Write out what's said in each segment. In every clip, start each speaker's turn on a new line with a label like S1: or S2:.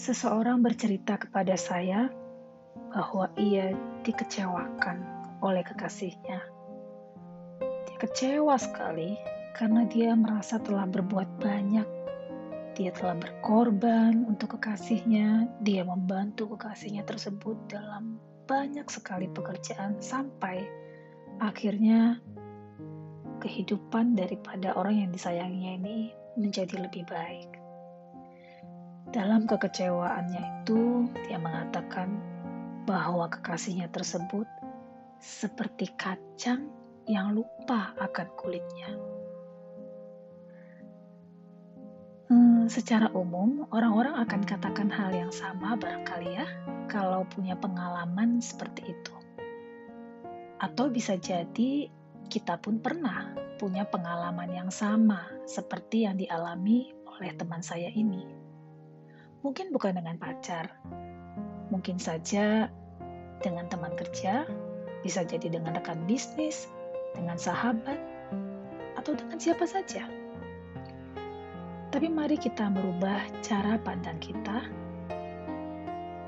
S1: Seseorang bercerita kepada saya bahwa ia dikecewakan oleh kekasihnya. Dia kecewa sekali karena dia merasa telah berbuat banyak. Dia telah berkorban untuk kekasihnya, dia membantu kekasihnya tersebut dalam banyak sekali pekerjaan sampai akhirnya kehidupan daripada orang yang disayanginya ini menjadi lebih baik. Dalam kekecewaannya itu, dia mengatakan bahwa kekasihnya tersebut seperti kacang yang lupa akan kulitnya. Hmm, secara umum, orang-orang akan katakan hal yang sama barangkali ya, kalau punya pengalaman seperti itu. Atau bisa jadi kita pun pernah punya pengalaman yang sama seperti yang dialami oleh teman saya ini. Mungkin bukan dengan pacar, mungkin saja dengan teman kerja, bisa jadi dengan rekan bisnis, dengan sahabat, atau dengan siapa saja. Tapi mari kita merubah cara pandang kita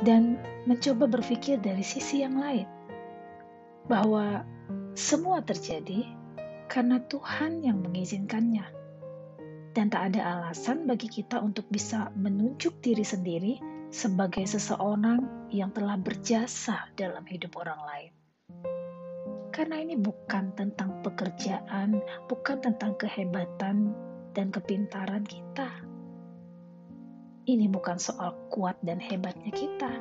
S1: dan mencoba berpikir dari sisi yang lain, bahwa semua terjadi karena Tuhan yang mengizinkannya dan tak ada alasan bagi kita untuk bisa menunjuk diri sendiri sebagai seseorang yang telah berjasa dalam hidup orang lain. Karena ini bukan tentang pekerjaan, bukan tentang kehebatan dan kepintaran kita. Ini bukan soal kuat dan hebatnya kita,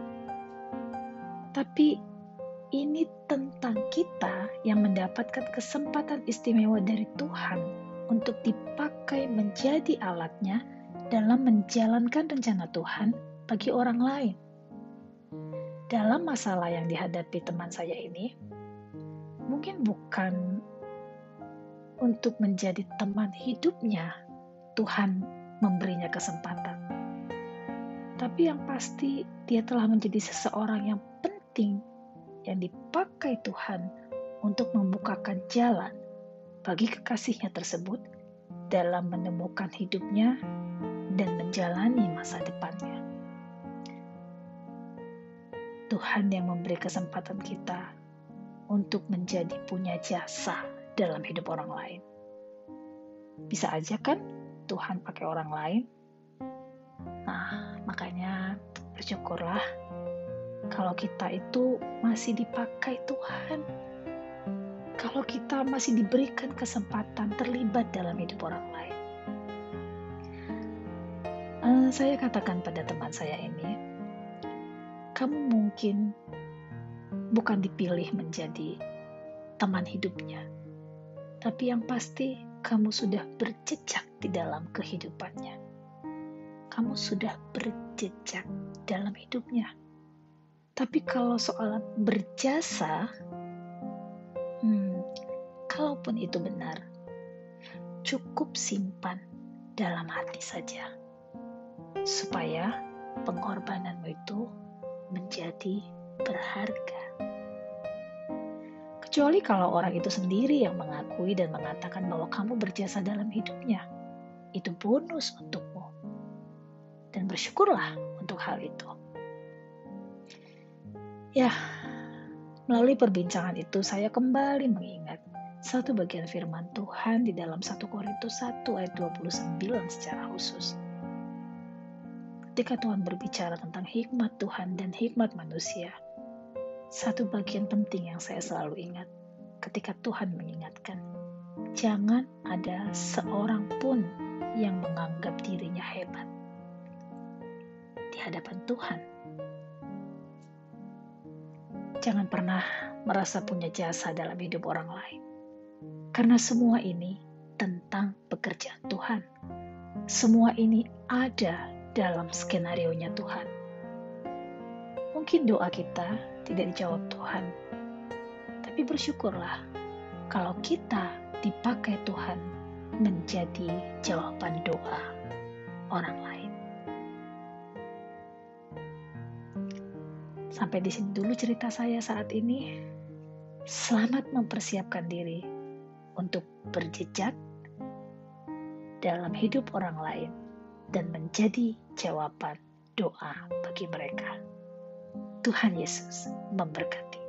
S1: tapi ini tentang kita yang mendapatkan kesempatan istimewa dari Tuhan untuk dipakai menjadi alatnya dalam menjalankan rencana Tuhan bagi orang lain. Dalam masalah yang dihadapi teman saya ini, mungkin bukan untuk menjadi teman hidupnya, Tuhan memberinya kesempatan. Tapi yang pasti, dia telah menjadi seseorang yang penting yang dipakai Tuhan untuk membukakan jalan bagi kekasihnya tersebut dalam menemukan hidupnya dan menjalani masa depannya. Tuhan yang memberi kesempatan kita untuk menjadi punya jasa dalam hidup orang lain. Bisa aja kan Tuhan pakai orang lain? Nah, makanya bersyukurlah kalau kita itu masih dipakai Tuhan kalau kita masih diberikan kesempatan terlibat dalam hidup orang lain. Uh, saya katakan pada teman saya ini, kamu mungkin bukan dipilih menjadi teman hidupnya, tapi yang pasti kamu sudah berjejak di dalam kehidupannya. Kamu sudah berjejak dalam hidupnya. Tapi kalau soal berjasa, Kalaupun itu benar, cukup simpan dalam hati saja, supaya pengorbananmu itu menjadi berharga. Kecuali kalau orang itu sendiri yang mengakui dan mengatakan bahwa kamu berjasa dalam hidupnya, itu bonus untukmu. Dan bersyukurlah untuk hal itu. Ya, melalui perbincangan itu saya kembali mengingat satu bagian firman Tuhan di dalam 1 Korintus 1 ayat 29 secara khusus. Ketika Tuhan berbicara tentang hikmat Tuhan dan hikmat manusia, satu bagian penting yang saya selalu ingat ketika Tuhan mengingatkan, jangan ada seorang pun yang menganggap dirinya hebat di hadapan Tuhan. Jangan pernah merasa punya jasa dalam hidup orang lain karena semua ini tentang pekerjaan Tuhan. Semua ini ada dalam skenario-nya Tuhan. Mungkin doa kita tidak dijawab Tuhan, tapi bersyukurlah kalau kita dipakai Tuhan menjadi jawaban doa orang lain. Sampai di sini dulu cerita saya saat ini. Selamat mempersiapkan diri untuk berjejak dalam hidup orang lain dan menjadi jawaban doa bagi mereka. Tuhan Yesus memberkati.